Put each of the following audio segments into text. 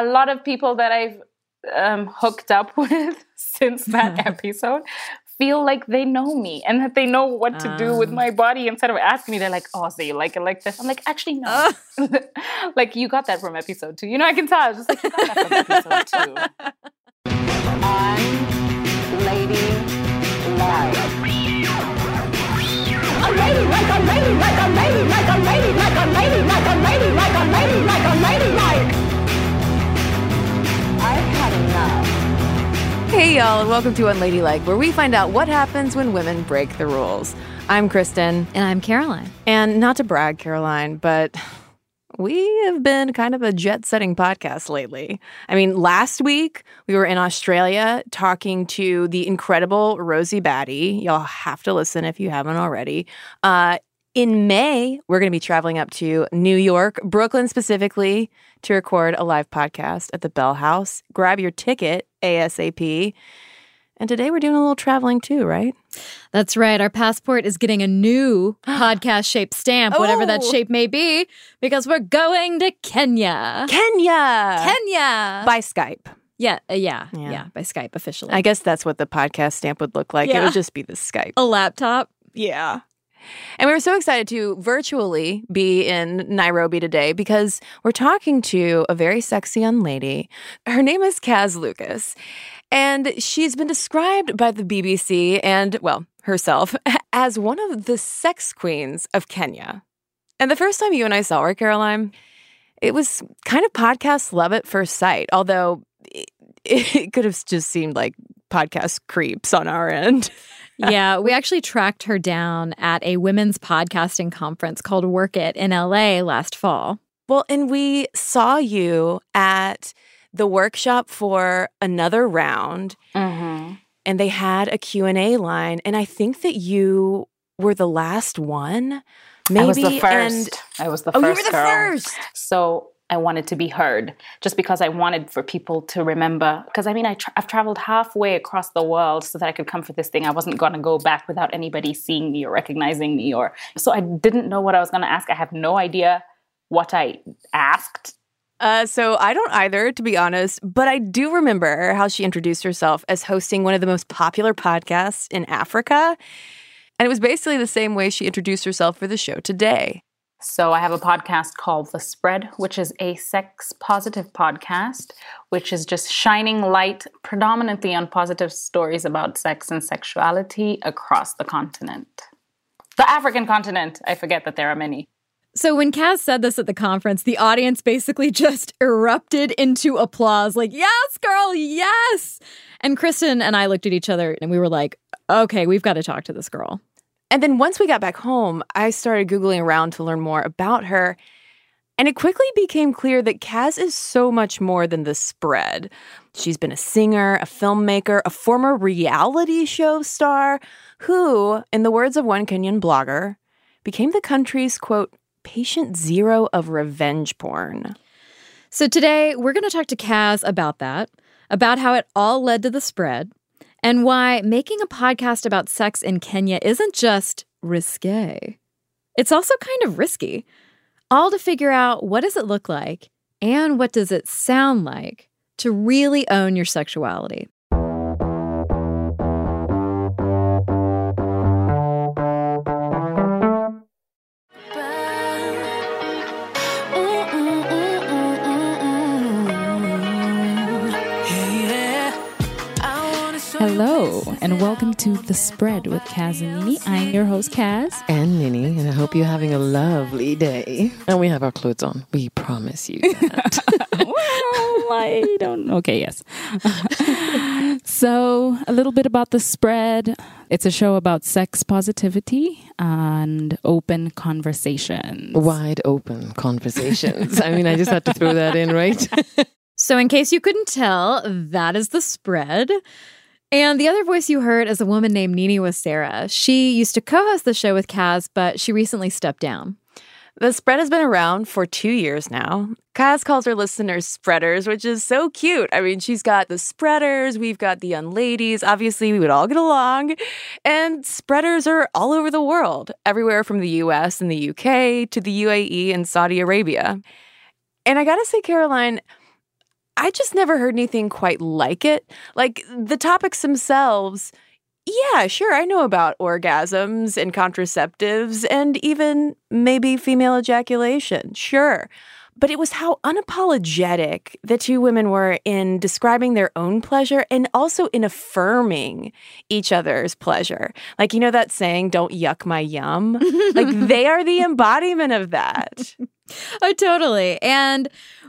A lot of people that I've um, hooked up with since that episode feel like they know me and that they know what to do with Ah. my body instead of asking me. They're like oh so you like it like this? I'm like actually no. Like you got that from episode two. You know i can tell. It's just like you got that from episode two. On Lady Live. A lady like a lady like a lady like a lady Hey, y'all, and welcome to Unladylike, where we find out what happens when women break the rules. I'm Cristen. And I'm Caroline. And not to brag, Caroline, but we have been kind of a jet setting podcast lately. I mean, last week we were in Australia talking to the incredible Rosie Batty. Y'all have to listen if you haven't already. Uh, in May, we're going to be traveling up to New York, Brooklyn specifically, to record a live podcast at the Bell House. Grab your ticket ASAP. And today we're doing a little traveling too, right? That's right. Our passport is getting a new podcast shaped stamp, whatever that Oh. shape may be, because we're going to Kenya. Kenya! Kenya. By Skype. yeah, uh, yeah, Yeah. yeah, by Skype officially. I guess that's what the podcast stamp would look like. It would just be the Skype. a laptop. Yeah. And we were so excited to virtually be in Nairobi today because we're talking to a very sexy young lady. Her name is Kaz Lucas, and she's been described by the BBC and, well, herself as one of the sex queens of Kenya. And the first time you and I saw her, Caroline, it was kind of podcast love at first sight, although it, it could have just seemed like podcast creeps on our end. yeah, we actually tracked her down at a women's podcasting conference called Work It in LA last fall. Well, and we saw you at the workshop for another round mm-hmm. and they had a Q&A line and I think that you were the last one. Maybe I was the and first. I was the Oh, first you were the girl. first. So I wanted to be heard just because I wanted for people to remember. Because I mean, I tra- I've traveled halfway across the world so that I could come for this thing. I wasn't going to go back without anybody seeing me or recognizing me. Or so I didn't know what I was going to ask. I have no idea what I asked. Uh, so I don't either, to be honest, but I do remember how she introduced herself as hosting one of the most popular podcasts in Africa. And it was basically the same way she introduced herself for the show today. So I have a podcast called The Spread, which is a sex positive podcast, which is just shining light predominantly on positive stories about sex and sexuality across the continent. The African continent. I forget that there are many. So when Kaz said this at the conference, the audience basically just erupted into applause, like, yes, girl, yes. And Cristen and I looked at each other and we were like, okay, we've got to talk to this girl. And then once we got back home, I started Googling around to learn more about her. And it quickly became clear that Kaz is so much more than the spread. She's been a singer, a filmmaker, a former reality show star who, in the words of one Kenyan blogger, became the country's quote, patient zero of revenge porn. So today we're going to talk to Kaz about that, about how it all led to the spread, and why making a podcast about sex in Kenya isn't just risque. It's also kind of risky. All to figure out what does it look like and what does it sound like to really own your sexuality. And welcome to The Spread with Kaz and Nini. I'm your host, Kaz. And Nini, and I hope you're having a lovely day. And we have our clothes on. We promise you that. well, I don't. Okay, yes. so, a little bit about The Spread. It's a show about sex positivity and open conversations. Wide open conversations. I mean, I just had to throw that in, right? So, in case you couldn't tell, that is the spread. And the other voice you heard is a woman named Nini Sarah. She used to co host the show with Kaz, but she recently stepped down. The spread has been around for two years now. Kaz calls her listeners spreaders, which is so cute. I mean, she's got the spreaders, we've got the young ladies. Obviously, we would all get along. And spreaders are all over the world, everywhere from the US and the UK to the UAE and Saudi Arabia. And I gotta say, Caroline, I just never heard anything quite like it. Like the topics themselves, yeah, sure, I know about orgasms and contraceptives and even maybe female ejaculation, sure. But it was how unapologetic the two women were in describing their own pleasure and also in affirming each other's pleasure. Like, you know that saying, don't yuck my yum? like, they are the embodiment of that. Oh, totally. And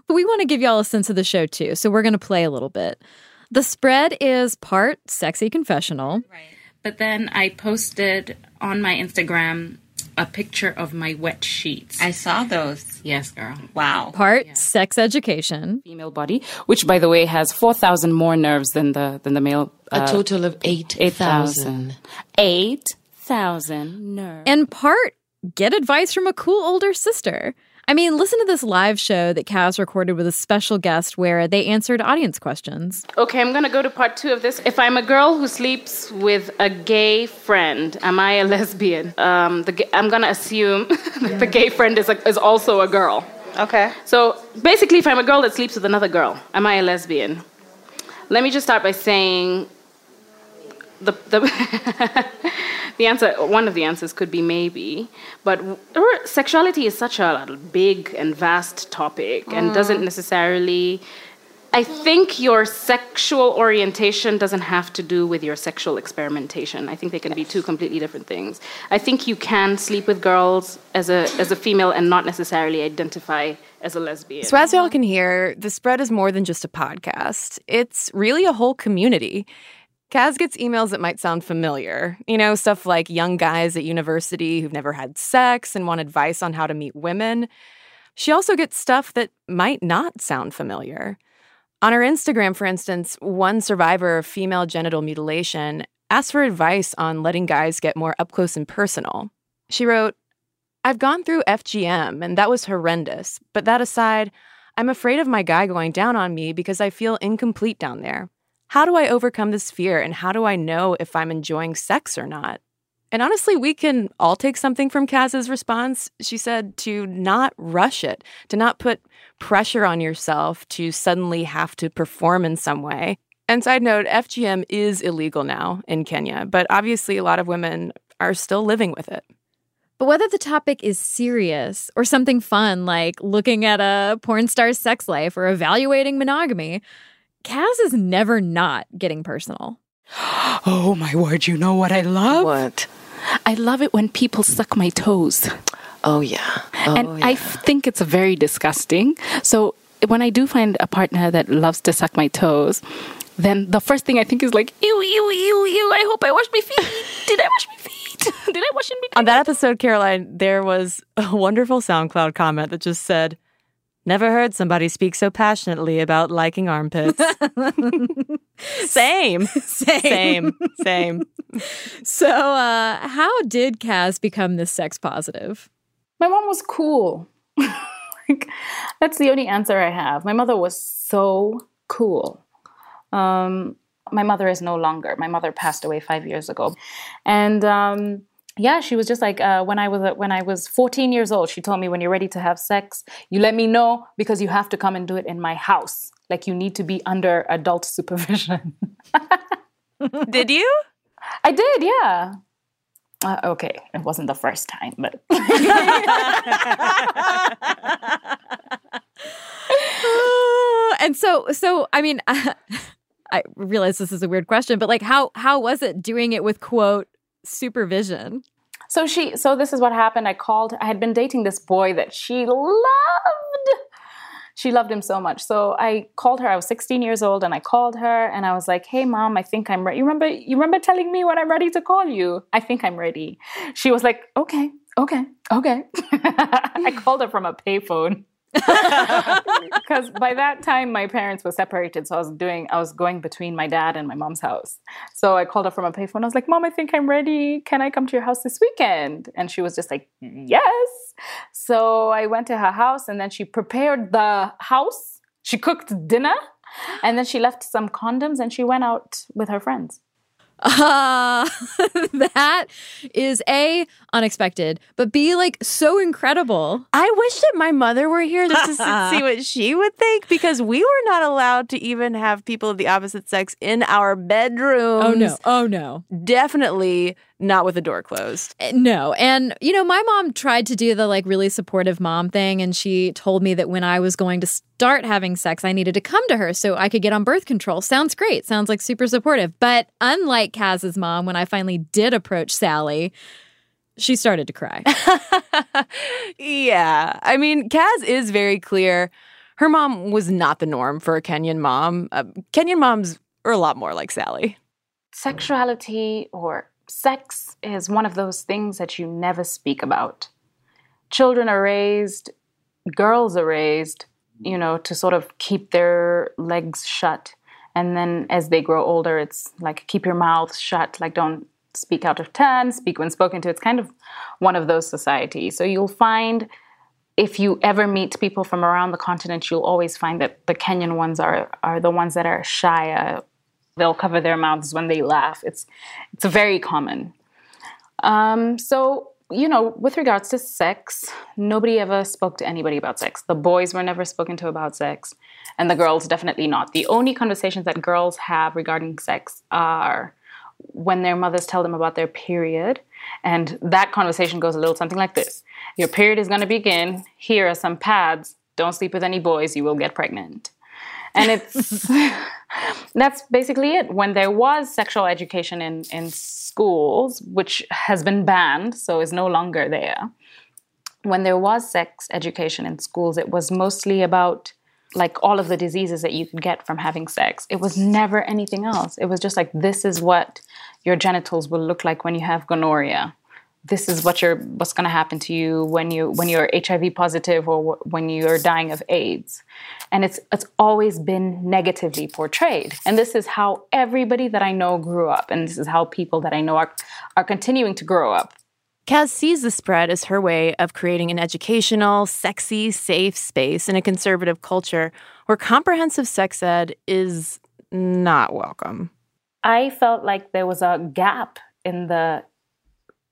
we want to give y'all a sense of the show too. So we're going to play a little bit. The spread is part sexy confessional. Right. But then I posted on my Instagram a picture of my wet sheets. I saw those. Yes, girl. Wow. Part sex education. Female body, which by the way has 4,000 more nerves than the than the male. A uh, total of 8,000. 8,000 nerves. And part get advice from a cool older sister. I mean, listen to this live show that Kaz recorded with a special guest where they answered audience questions. Okay, I'm gonna go to part two of this. If I'm a girl who sleeps with a gay friend, am I a lesbian? Um, the, I'm gonna assume that the gay friend is, a, is also a girl. Okay. So basically, if I'm a girl that sleeps with another girl, am I a lesbian? Let me just start by saying the the the answer one of the answers could be maybe, but sexuality is such a big and vast topic and mm. doesn't necessarily. I think your sexual orientation doesn't have to do with your sexual experimentation. I think they can be two completely different things. I think you can sleep with girls as a as a female and not necessarily identify as a lesbian. So, as y'all can hear, the spread is more than just a podcast, it's really a whole community. Kaz gets emails that might sound familiar. You know, stuff like young guys at university who've never had sex and want advice on how to meet women. She also gets stuff that might not sound familiar. On her Instagram, for instance, one survivor of female genital mutilation asked for advice on letting guys get more up close and personal. She wrote, I've gone through FGM and that was horrendous, but that aside, I'm afraid of my guy going down on me because I feel incomplete down there. How do I overcome this fear and how do I know if I'm enjoying sex or not? And honestly, we can all take something from Kaz's response. She said to not rush it, to not put pressure on yourself to suddenly have to perform in some way. And side note, FGM is illegal now in Kenya, but obviously a lot of women are still living with it. But whether the topic is serious or something fun like looking at a porn star's sex life or evaluating monogamy, Kaz is never not getting personal. Oh my word, you know what I love? What? I love it when people suck my toes. Oh, yeah. Oh, and I yeah. f- think it's very disgusting. So when I do find a partner that loves to suck my toes, then the first thing I think is like, ew, ew, ew, ew, I hope I washed my feet. Did I wash my feet? Did I wash my feet? On that episode, Caroline, there was a wonderful SoundCloud comment that just said, Never heard somebody speak so passionately about liking armpits. same. Same. Same. So, uh, how did Kaz become this sex positive? My mom was cool. like, that's the only answer I have. My mother was so cool. Um, my mother is no longer. My mother passed away five years ago, and um, yeah, she was just like uh, when I was uh, when I was 14 years old. She told me, "When you're ready to have sex, you let me know because you have to come and do it in my house. Like you need to be under adult supervision." Did you? I did, yeah. Uh, okay, it wasn't the first time, but and so, so I mean, I, I realize this is a weird question, but like how how was it doing it with quote supervision? So she so this is what happened. I called I had been dating this boy that she loved. She loved him so much. So I called her. I was 16 years old and I called her and I was like, "Hey mom, I think I'm ready. You remember you remember telling me when I'm ready to call you? I think I'm ready." She was like, "Okay. Okay. Okay." I called her from a payphone. because by that time my parents were separated so i was doing i was going between my dad and my mom's house. So i called her from a payphone. I was like mom i think i'm ready. Can i come to your house this weekend? And she was just like yes. So i went to her house and then she prepared the house. She cooked dinner and then she left some condoms and she went out with her friends Uh, that is A, unexpected, but B, like so incredible. I wish that my mother were here just to see what she would think because we were not allowed to even have people of the opposite sex in our bedrooms. Oh no. Oh no. Definitely not with the door closed. Uh, No. And, you know, my mom tried to do the like really supportive mom thing. And she told me that when I was going to start having sex, I needed to come to her so I could get on birth control. Sounds great. Sounds like super supportive. But unlike Kaz's mom, when I finally did approach Sally, she started to cry. yeah. I mean, Kaz is very clear. Her mom was not the norm for a Kenyan mom. Uh, Kenyan moms are a lot more like Sally. sexuality or sex is one of those things that you never speak about. Children are raised, girls are raised, you know, to sort of keep their legs shut. And then as they grow older, it's like keep your mouth shut, like don't speak out of turn, speak when spoken to. It's kind of one of those societies. So you'll find if you ever meet people from around the continent, you'll always find that the Kenyan ones are are the ones that are shy. They'll cover their mouths when they laugh. It's it's very common. Um, so you know, with regards to sex, nobody ever spoke to anybody about sex. The boys were never spoken to about sex, and the girls definitely not. The only conversations that girls have regarding sex are when their mothers tell them about their period. And that conversation goes a little something like this Your period is going to begin. Here are some pads. Don't sleep with any boys, you will get pregnant. And it's that's basically it. When there was sexual education in, in schools, which has been banned, so is no longer there, when there was sex education in schools, it was mostly about like all of the diseases that you could get from having sex. It was never anything else. It was just like this is what your genitals will look like when you have gonorrhea. This is what you're what's going to happen to you when you when you're HIV positive or wh- when you're dying of AIDS. And it's it's always been negatively portrayed. And this is how everybody that I know grew up and this is how people that I know are are continuing to grow up. Kaz sees the spread as her way of creating an educational, sexy, safe space in a conservative culture where comprehensive sex ed is not welcome. I felt like there was a gap in the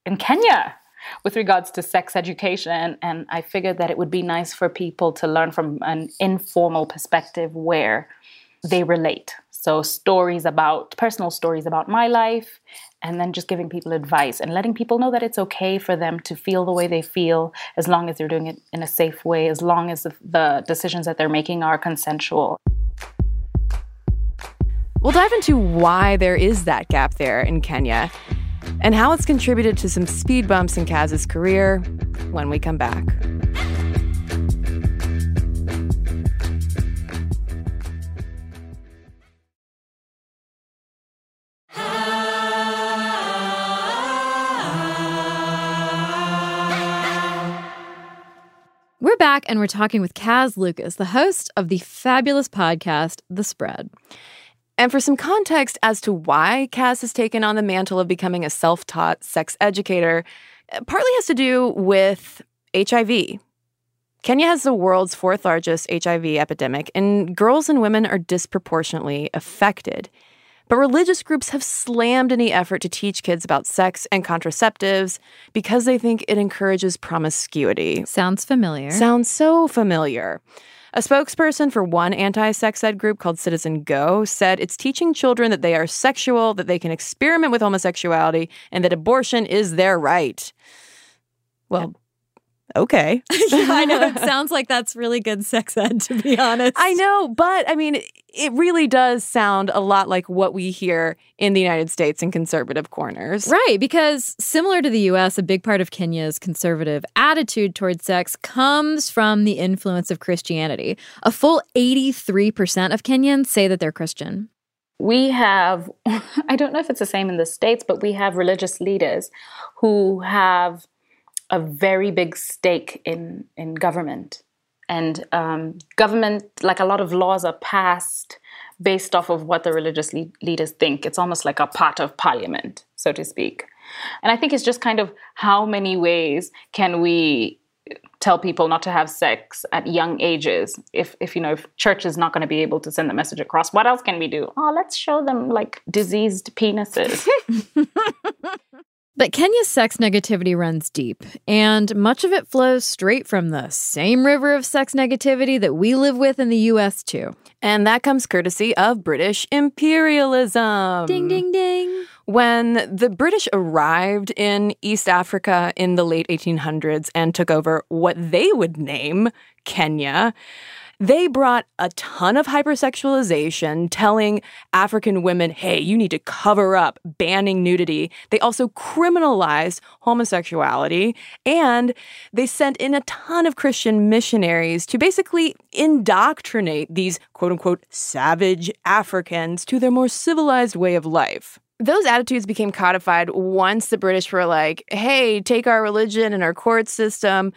in Kenya with regards to sex education and I figured that it would be nice for people to learn from an informal perspective where they relate. So stories about personal stories about my life and then just giving people advice and letting people know that it's okay for them to feel the way they feel as long as they're doing it in a safe way as long as the, decisions that they're making are consensual. We'll dive into why there is that gap there in Kenya and how it's contributed to some speed bumps in Kaz's career when we come back. We're back and we're talking with Kaz Lucas, the host of the fabulous podcast, The Spread. And for some context as to why Kaz has taken on the mantle of becoming a self taught sex educator, it partly has to do with HIV. Kenya has the world's fourth largest HIV epidemic, and girls and women are disproportionately affected. But religious groups have slammed any effort to teach kids about sex and contraceptives because they think it encourages promiscuity. Sounds familiar. Sounds so familiar. A spokesperson for one anti sex ed group called CitizenGO said it's teaching children that they are sexual, that they can experiment with homosexuality, and that abortion is their right. Well, okay. yeah, I know. It sounds like that's really good sex ed, to be honest. I know, but I mean, it really does sound a lot like what we hear in the United States in conservative corners. Right, because similar to the US, a big part of Kenya's conservative attitude towards sex comes from the influence of Christianity. A full 83% of Kenyans say that they're Christian. we have i don't know if it's the same in the states but we have religious leaders who have a very big stake in in government. And um, government like a lot of laws are passed based off of what the religious le- leaders think. It's almost like a part of parliament so to speak. And i think it's just kind of how many ways can we tell people not to have sex at young ages if if you know if church is not going to be able to send the message across? What else can we do? Oh let's show them like diseased penises But Kenya's sex negativity runs deep, and much of it flows straight from the same river of sex negativity that we live with in the US, too. And that comes courtesy of British imperialism. Ding, ding, ding. When the British arrived in East Africa in the late 1800s and took over what they would name Kenya, they brought a ton of hypersexualization, telling African women, hey, you need to cover up, banning nudity. They also criminalized homosexuality, and they sent in a ton of Christian missionaries to basically indoctrinate these quote unquote savage Africans to their more civilized way of life. Those attitudes became codified once the British were like, hey, take our religion and our court system.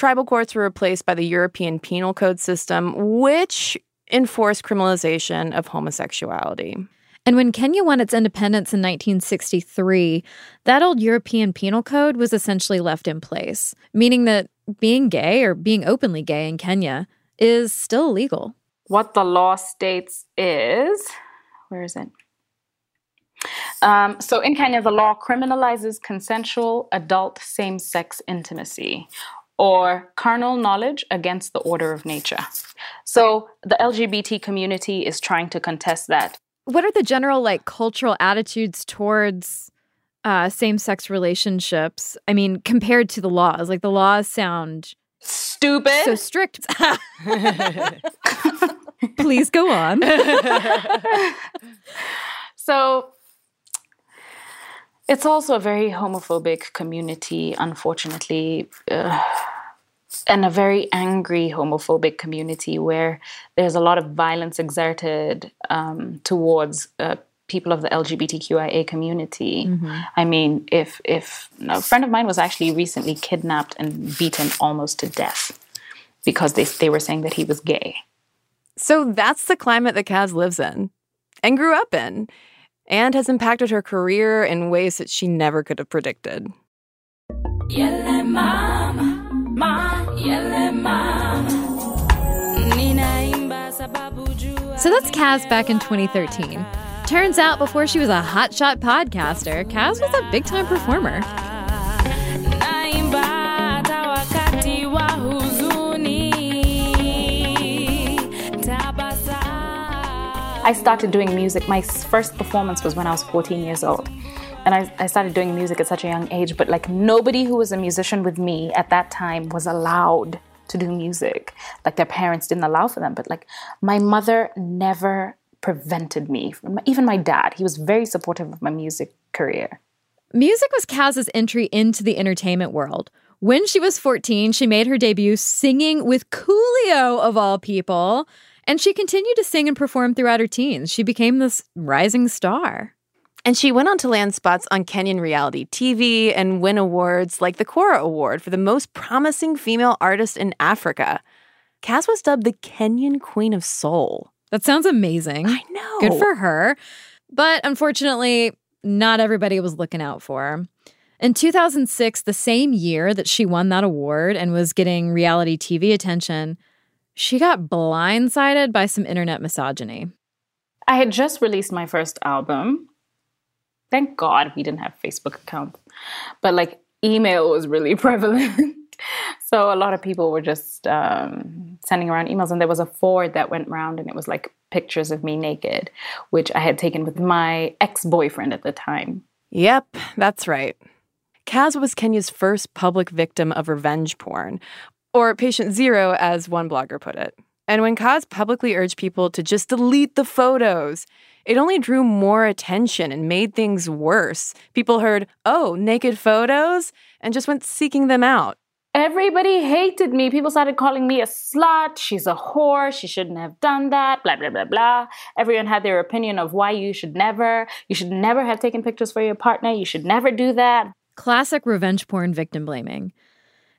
Tribal courts were replaced by the European Penal Code system, which enforced criminalization of homosexuality. And when Kenya won its independence in 1963, that old European Penal Code was essentially left in place, meaning that being gay or being openly gay in Kenya is still illegal. what the law states is where is it um, so in Kenya, the law criminalizes consensual adult same sex intimacy or carnal knowledge against the order of nature. So the LGBT community is trying to contest that. What are the general like cultural attitudes towards uh, same-sex relationships? I mean, compared to the laws, like the laws sound Stupid. so strict. Please go on. So it's also a very homophobic community, unfortunately, uh, and a very angry homophobic community where there's a lot of violence exerted um, towards uh, people of the LGBTQIA community. I mean, if if a friend of mine was actually recently kidnapped and beaten almost to death because they they were saying that he was gay. So that's the climate that Kaz lives in and grew up in, and has impacted her career in ways that she never could have predicted. So that's Kaz back in 2013. Turns out, before she was a hotshot podcaster, Kaz was a big time performer. I started doing music. My first performance was when I was 14 years old. And I, I started doing music at such a young age, but like nobody who was a musician with me at that time was allowed to do music. Like their parents didn't allow for them. But like my mother never prevented me, even my dad, he was very supportive of my music career. Music was Kaz's entry into the entertainment world. When she was 14, she made her debut singing with Coolio, of all people. And she continued to sing and perform throughout her teens. She became this rising star. And she went on to land spots on Kenyan reality TV and win awards like the Kora Award for the most promising female artist in Africa. Kaz was dubbed the Kenyan Queen of Soul. That sounds amazing. I know. Good for her. But unfortunately, not everybody was looking out for her. In 2006, the same year that she won that award and was getting reality TV attention, she got blindsided by some internet misogyny. I had just released my first album. Thank God we didn't have Facebook accounts. But like email was really prevalent. so a lot of people were just um, sending around emails. And there was a forward that went around and it was like pictures of me naked, which I had taken with my ex boyfriend at the time. Yep, that's right. Kaz was Kenya's first public victim of revenge porn, or patient zero, as one blogger put it. And when Kaz publicly urged people to just delete the photos, it only drew more attention and made things worse. People heard, oh, naked photos, and just went seeking them out. Everybody hated me. People started calling me a slut. She's a whore. She shouldn't have done that. Blah, blah, blah, blah. Everyone had their opinion of why you should never. You should never have taken pictures for your partner. You should never do that. Classic revenge porn victim blaming.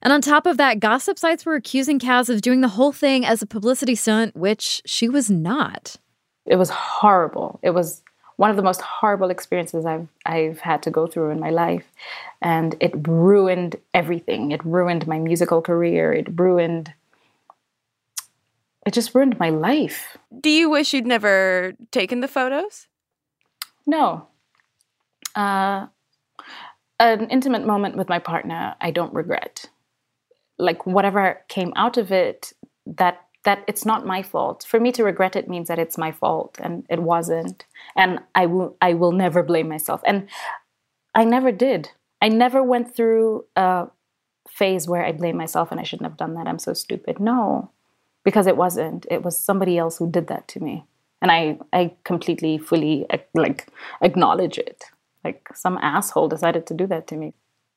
And on top of that, gossip sites were accusing Kaz of doing the whole thing as a publicity stunt, which she was not. It was horrible. It was one of the most horrible experiences I've I've had to go through in my life, and it ruined everything. It ruined my musical career. It ruined. It just ruined my life. Do you wish you'd never taken the photos? No. Uh, an intimate moment with my partner, I don't regret. Like whatever came out of it, that that it's not my fault. For me to regret it means that it's my fault and it wasn't. And I will I will never blame myself. And I never did. I never went through a phase where I blame myself and I shouldn't have done that. I'm so stupid. No. Because it wasn't. It was somebody else who did that to me. And I I completely fully like acknowledge it. Like some asshole decided to do that to me.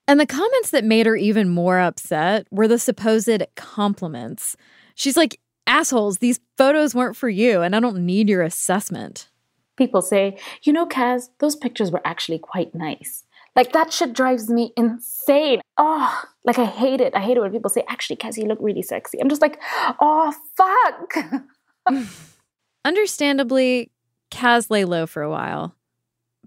And the comments that made her even more upset were the supposed compliments. She's like, assholes, these photos weren't for you, and I don't need your assessment. People say, you know, Kaz, those pictures were actually quite nice. Like that shit drives me insane. Oh, like I hate it. I hate it when people say, actually, Kaz, you look really sexy. I'm just like, oh, fuck. Understandably, Kaz lay low for a while,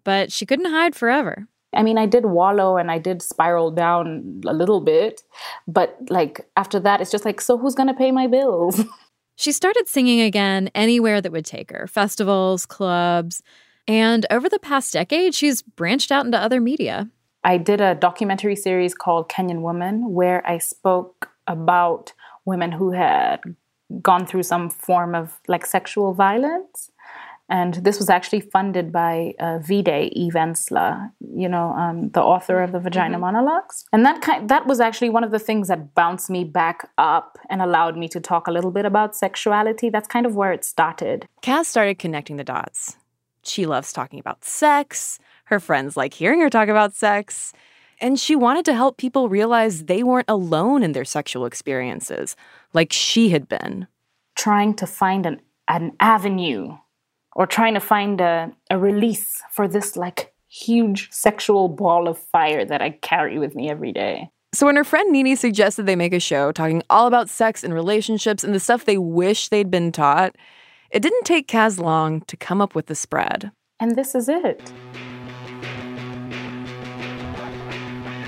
but she couldn't hide forever. I mean, I did wallow and I did spiral down a little bit, but like after that, it's just like, so who's gonna pay my bills? She started singing again anywhere that would take her festivals, clubs, and over the past decade, she's branched out into other media. I did a documentary series called Kenyan Woman where I spoke about women who had gone through some form of like sexual violence and this was actually funded by uh, Ensler, you know, um, the author of the Vagina mm-hmm. Monologues. And that kind, that was actually one of the things that bounced me back up and allowed me to talk a little bit about sexuality. That's kind of where it started. Kaz started connecting the dots. She loves talking about sex. Her friends like hearing her talk about sex. And she wanted to help people realize they weren't alone in their sexual experiences, like she had been. Trying to find an, an avenue or trying to find a, a release for this like huge sexual ball of fire that I carry with me every day. So when her friend Nini suggested they make a show talking all about sex and relationships and the stuff they wish they'd been taught, it didn't take Kaz long to come up with the spread. And this is it.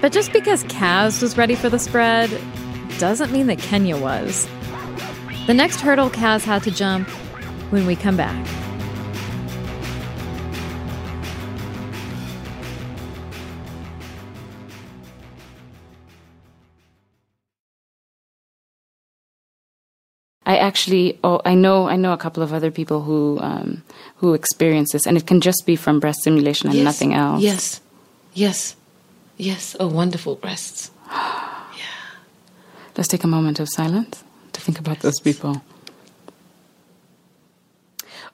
But just because Kaz was ready for the spread doesn't mean that Kenya was. The next hurdle Kaz had to jump when we come back. Actually, oh, I know, I know a couple of other people who um, who experience this, and it can just be from breast stimulation and yes, nothing else. Yes, yes, yes. Oh, wonderful breasts. yeah. Let's take a moment of silence to think about those people.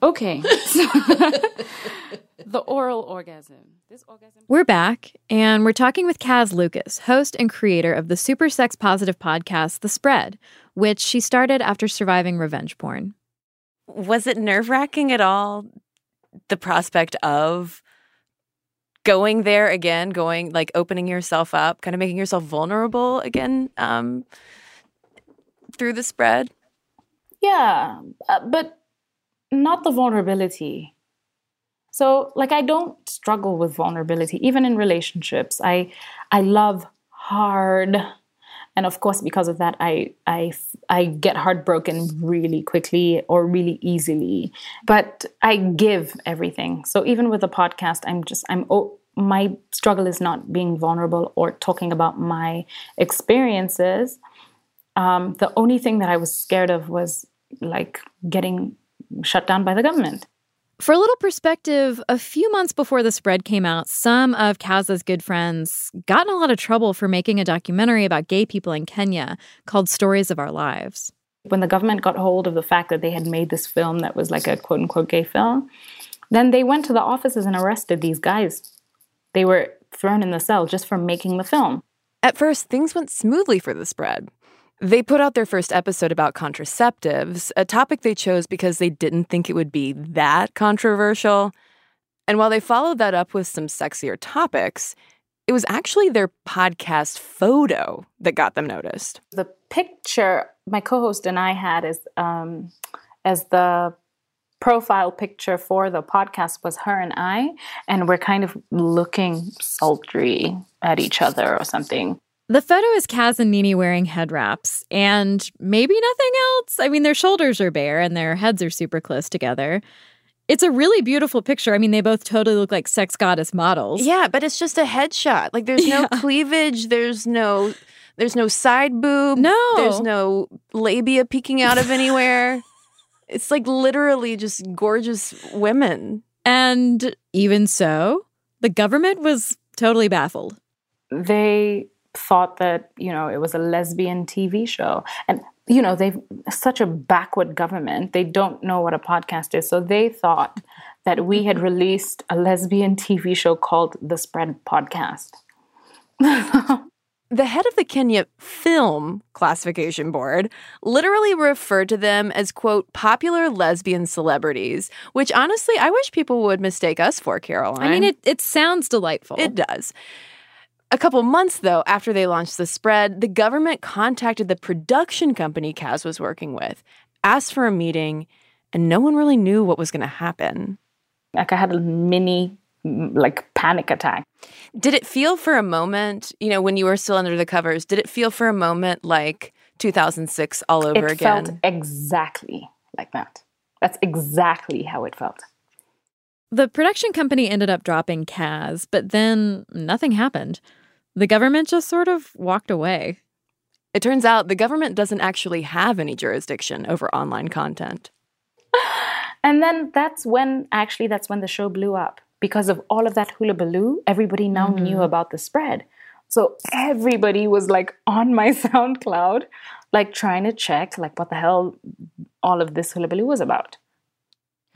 Okay. the oral orgasm. This orgasm. We're back, and we're talking with Kaz Lucas, host and creator of the super sex positive podcast, The Spread, which she started after surviving revenge porn. Was it nerve wracking at all? The prospect of going there again, going like opening yourself up, kind of making yourself vulnerable again um, through the spread? Yeah, uh, but not the vulnerability. So like I don't struggle with vulnerability even in relationships. I I love hard and of course because of that I I I get heartbroken really quickly or really easily. But I give everything. So even with the podcast I'm just I'm oh, my struggle is not being vulnerable or talking about my experiences. Um, the only thing that I was scared of was like getting shut down by the government. For a little perspective, a few months before the spread came out, some of Kaz's good friends got in a lot of trouble for making a documentary about gay people in Kenya called Stories of Our Lives. When the government got hold of the fact that they had made this film that was like a quote unquote gay film, then they went to the offices and arrested these guys. They were thrown in the cell just for making the film. At first, things went smoothly for the spread. They put out their first episode about contraceptives, a topic they chose because they didn't think it would be that controversial. And while they followed that up with some sexier topics, it was actually their podcast photo that got them noticed. The picture my co-host and I had as um, as the profile picture for the podcast was her and I, and we're kind of looking sultry at each other or something. The photo is Kaz and Nini wearing head wraps and maybe nothing else. I mean, their shoulders are bare and their heads are super close together. It's a really beautiful picture. I mean, they both totally look like sex goddess models. Yeah, but it's just a headshot. Like there's no Yeah. cleavage, there's no there's no side boob, No. there's no labia peeking out of anywhere. it's like literally just gorgeous women. And even so, the government was totally baffled. They thought that you know it was a lesbian TV show, and you know they've such a backward government. They don't know what a podcast is, so they thought that we had released a lesbian TV show called The Spread Podcast. The head of the Kenya Film Classification Board literally referred to them as, quote, popular lesbian celebrities, which honestly, I wish people would mistake us for, Caroline. I mean, it, it sounds delightful. It does. A couple months, though, after they launched the spread, the government contacted the production company Kaz was working with, asked for a meeting, and no one really knew what was going to happen. Like I had a mini like panic attack. Did it feel for a moment, you know, when you were still under the covers, did it feel for a moment like 2006 all over it again? It felt exactly like that. That's exactly how it felt. The production company ended up dropping Kaz, but then nothing happened. The government just sort of walked away. It turns out the government doesn't actually have any jurisdiction over online content. And then that's when actually that's when the show blew up because of all of that hula baloo. Everybody now mm-hmm. knew about the spread, so everybody was like on my SoundCloud, like trying to check like what the hell all of this hula baloo was about.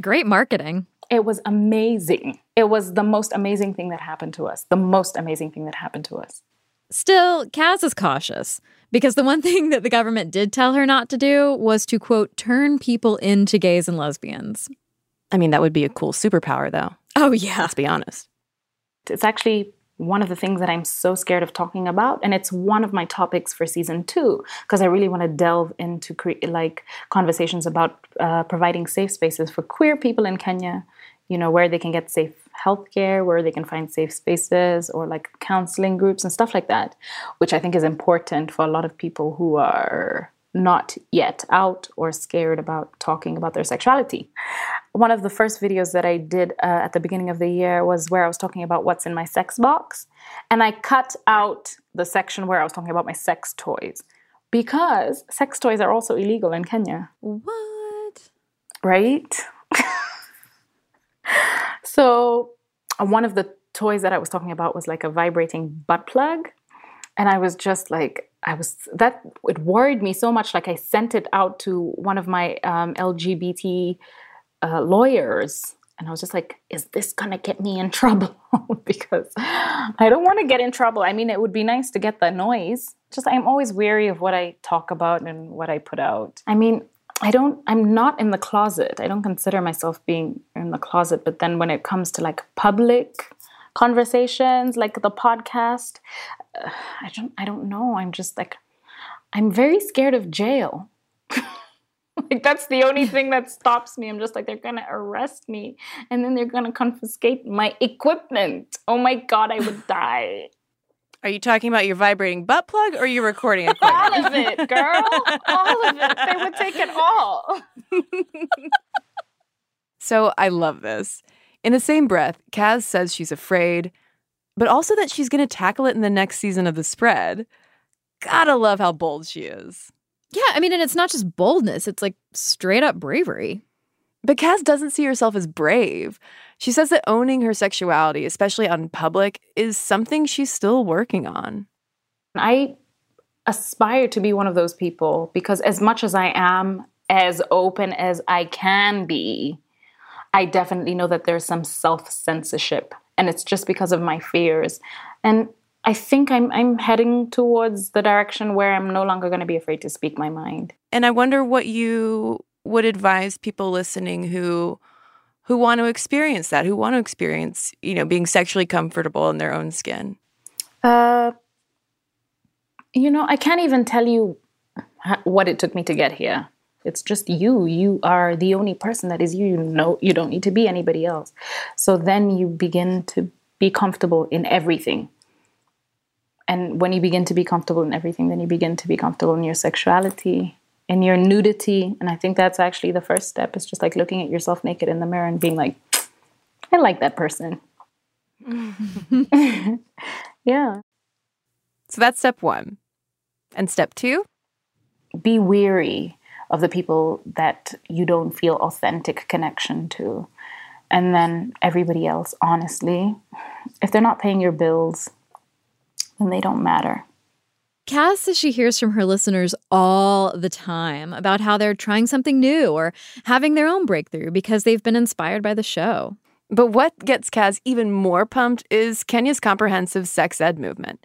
Great marketing. It was amazing. It was the most amazing thing that happened to us. The most amazing thing that happened to us. Still, Kaz is cautious because the one thing that the government did tell her not to do was to, quote, turn people into gays and lesbians. I mean, that would be a cool superpower, though. Oh, yeah. Let's be honest. It's actually one of the things that I'm so scared of talking about, and it's one of my topics for season two because I really want to delve into cre- like conversations about uh, providing safe spaces for queer people in Kenya. You know where they can get safe healthcare, where they can find safe spaces, or like counseling groups and stuff like that, which I think is important for a lot of people who are not yet out or scared about talking about their sexuality. One of the first videos that I did uh, at the beginning of the year was where I was talking about what's in my sex box. And I cut out the section where I was talking about my sex toys because sex toys are also illegal in Kenya, What? right? So, one of the toys that I was talking about was like a vibrating butt plug. And I was just like, I was that it worried me so much. Like I sent it out to one of my um, LGBT uh, lawyers, and I was just like, "Is this gonna get me in trouble?" because I don't want to get in trouble. I mean, it would be nice to get the noise. Just I'm always wary of what I talk about and what I put out. I mean, I don't. I'm not in the closet. I don't consider myself being in the closet. But then when it comes to like public conversations, like the podcast, uh, I don't. I don't know. I'm just like, I'm very scared of jail. like that's the only thing that stops me. I'm just like they're gonna arrest me and then they're gonna confiscate my equipment. Oh my god, I would die. Are you talking about your vibrating butt plug or your recording All equipment? of it, girl. All of it. They would take it all. so I love this. In the same breath, Kaz says she's afraid, but also that she's going to tackle it in the next season of The Spread. Gotta love how bold she is. Yeah, I mean, and it's not just boldness, it's like straight up bravery. But Kaz doesn't see herself as brave. She says that owning her sexuality, especially on public, is something she's still working on. I aspire to be one of those people because as much as I am as open as I can be, I definitely know that there's some self censorship, and it's just because of my fears. And I think I'm I'm heading towards the direction where I'm no longer going to be afraid to speak my mind. And I wonder what you would advise people listening who who want to experience that, who want to experience, you know, being sexually comfortable in their own skin. Uh, you know, I can't even tell you what it took me to get here. It's just you. You are the only person that is you. You know, you don't need to be anybody else. So then you begin to be comfortable in everything. And when you begin to be comfortable in everything, then you begin to be comfortable in your sexuality, in your nudity. And I think that's actually the first step. is just like looking at yourself naked in the mirror and being like, I like that person. yeah. So that's step 1. And step 2? be weary of the people that you don't feel authentic connection to. And then everybody else, honestly, if they're not paying your bills, then they don't matter. Kaz says she hears from her listeners all the time about how they're trying something new or having their own breakthrough because they've been inspired by the show. But what gets Kaz even more pumped is Kenya's comprehensive sex ed movement.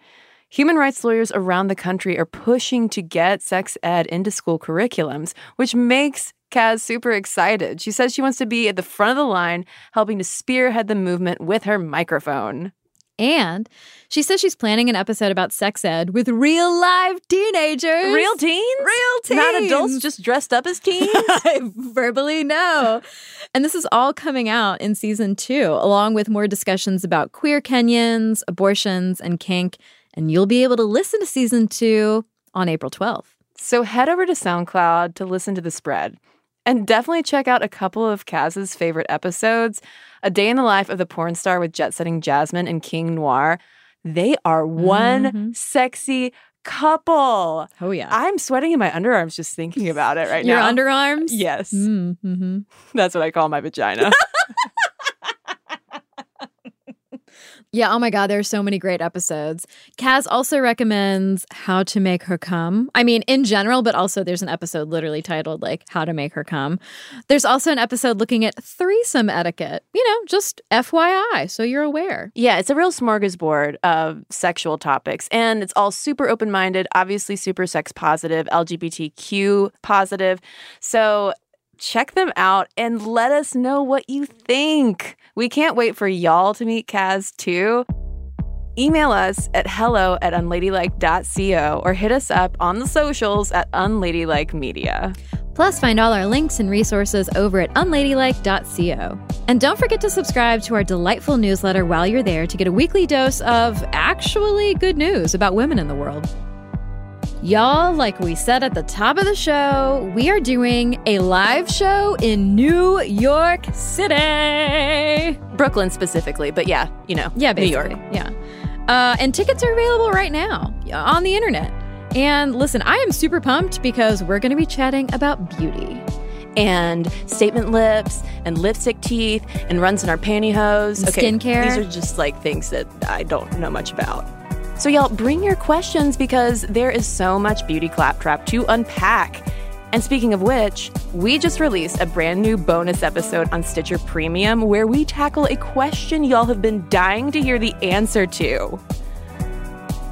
Human rights lawyers around the country are pushing to get sex ed into school curriculums, which makes Kaz super excited. She says she wants to be at the front of the line, helping to spearhead the movement with her microphone. And she says she's planning an episode about sex ed with real live teenagers. Real teens? Real teens. Not adults just dressed up as teens? I verbally no. And this is all coming out in season two, along with more discussions about queer Kenyans, abortions, and kink. And you'll be able to listen to season two on April 12th. So head over to SoundCloud to listen to the spread. And definitely check out a couple of Kaz's favorite episodes A Day in the Life of the Porn Star with Jet Setting Jasmine and King Noir. They are one Mhm. sexy couple. Oh, yeah. I'm sweating in my underarms just thinking about it right Your now. Your underarms? Yes. Mm-hmm. That's what I call my vagina. Yeah, oh my God, there are so many great episodes. Kaz also recommends how to make her come. I mean, in general, but also there's an episode literally titled like How to Make Her Come. There's also an episode looking at threesome etiquette, you know, just FYI, so you're aware. Yeah, it's a real smorgasbord of sexual topics, and it's all super open minded, obviously super sex positive, LGBTQ positive. So check them out and let us know what you think. We can't wait for y'all to meet Kaz too. Email us at hello at unladylike.co or hit us up on the socials at unladylike media. Plus, find all our links and resources over at unladylike.co. And don't forget to subscribe to our delightful newsletter while you're there to get a weekly dose of actually good news about women in the world. Y'all, like we said at the top of the show, we are doing a live show in New York City. Brooklyn specifically, but yeah, you know, Yeah, New. York. Yeah. Uh, and tickets are available right now on the internet. And listen, I am super pumped because we're going to be chatting about beauty. and statement lips and lipstick teeth and runs in our pantyhose. And skincare. These are just like things that I don't know much about. So, y'all, bring your questions because there is so much beauty claptrap to unpack. And speaking of which, we just released a brand new bonus episode on Stitcher Premium where we tackle a question y'all have been dying to hear the answer to.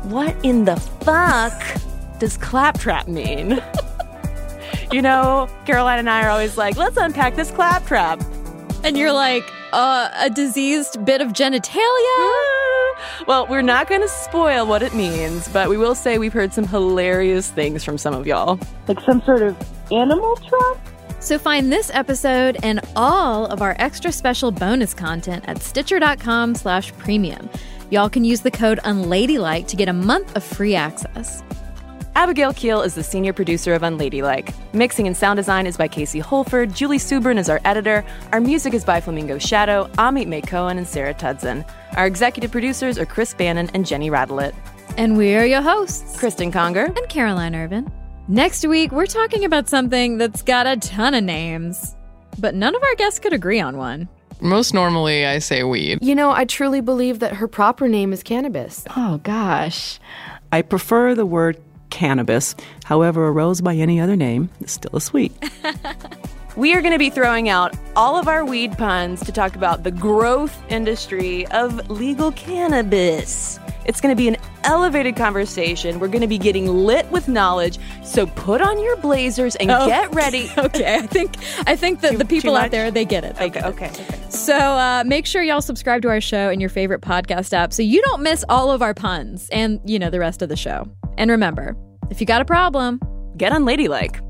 What in the fuck does claptrap mean? you know, Caroline and I are always like, let's unpack this claptrap. And you're like, uh, a diseased bit of genitalia? Well, we're not going to spoil what it means, but we will say we've heard some hilarious things from some of y'all. Like some sort of animal trap? So find this episode and all of our extra special bonus content at stitcher.com slash premium. Y'all can use the code unladylike to get a month of free access. Abigail Keel is the senior producer of Unladylike. Mixing and sound design is by Casey Holford. Julie Subrin is our editor. Our music is by Flamingo Shadow, Amit May Cohen, and Sarah Tudson. Our executive producers are Chris Bannon and Jenny Radelet. And we're your hosts, Cristen Conger. and Caroline Ervin. Next week, we're talking about something that's got a ton of names but none of our guests could agree on one. Most normally, I say weed. You know, I truly believe that her proper name is cannabis. Oh, gosh. I prefer the word cannabis. However, a rose by any other name is still a sweet. We are going to be throwing out all of our weed puns to talk about the growth industry of legal cannabis. It's going to be an elevated conversation. We're going to be getting lit with knowledge. So put on your blazers and Oh. get ready. Okay, I think I think that the people out there they get it. They Okay, get it. okay, okay. So uh, make sure y'all subscribe to our show in your favorite podcast app so you don't miss all of our puns and you know the rest of the show. And remember, if you got a problem, Get unladylike.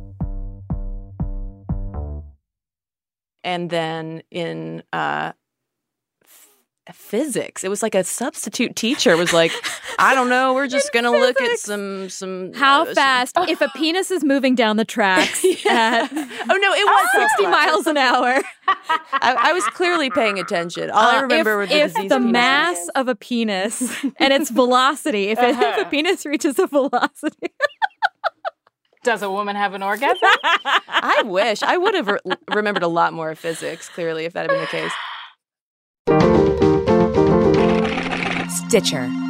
And then in uh, physics, it was like a substitute teacher was like, I don't know, we're just going to look at some some how uh, some- fast if a penis is moving down the tracks at Oh no, it was 60 miles an hour. I, I was clearly paying attention. All I Uh, remember if, were the if disease the penises. mass of a penis and its velocity, if, it, if a penis reaches a velocity. Does a woman have an orgasm? I wish I would have re- remembered a lot more of physics. Clearly, if that had been the case. Stitcher.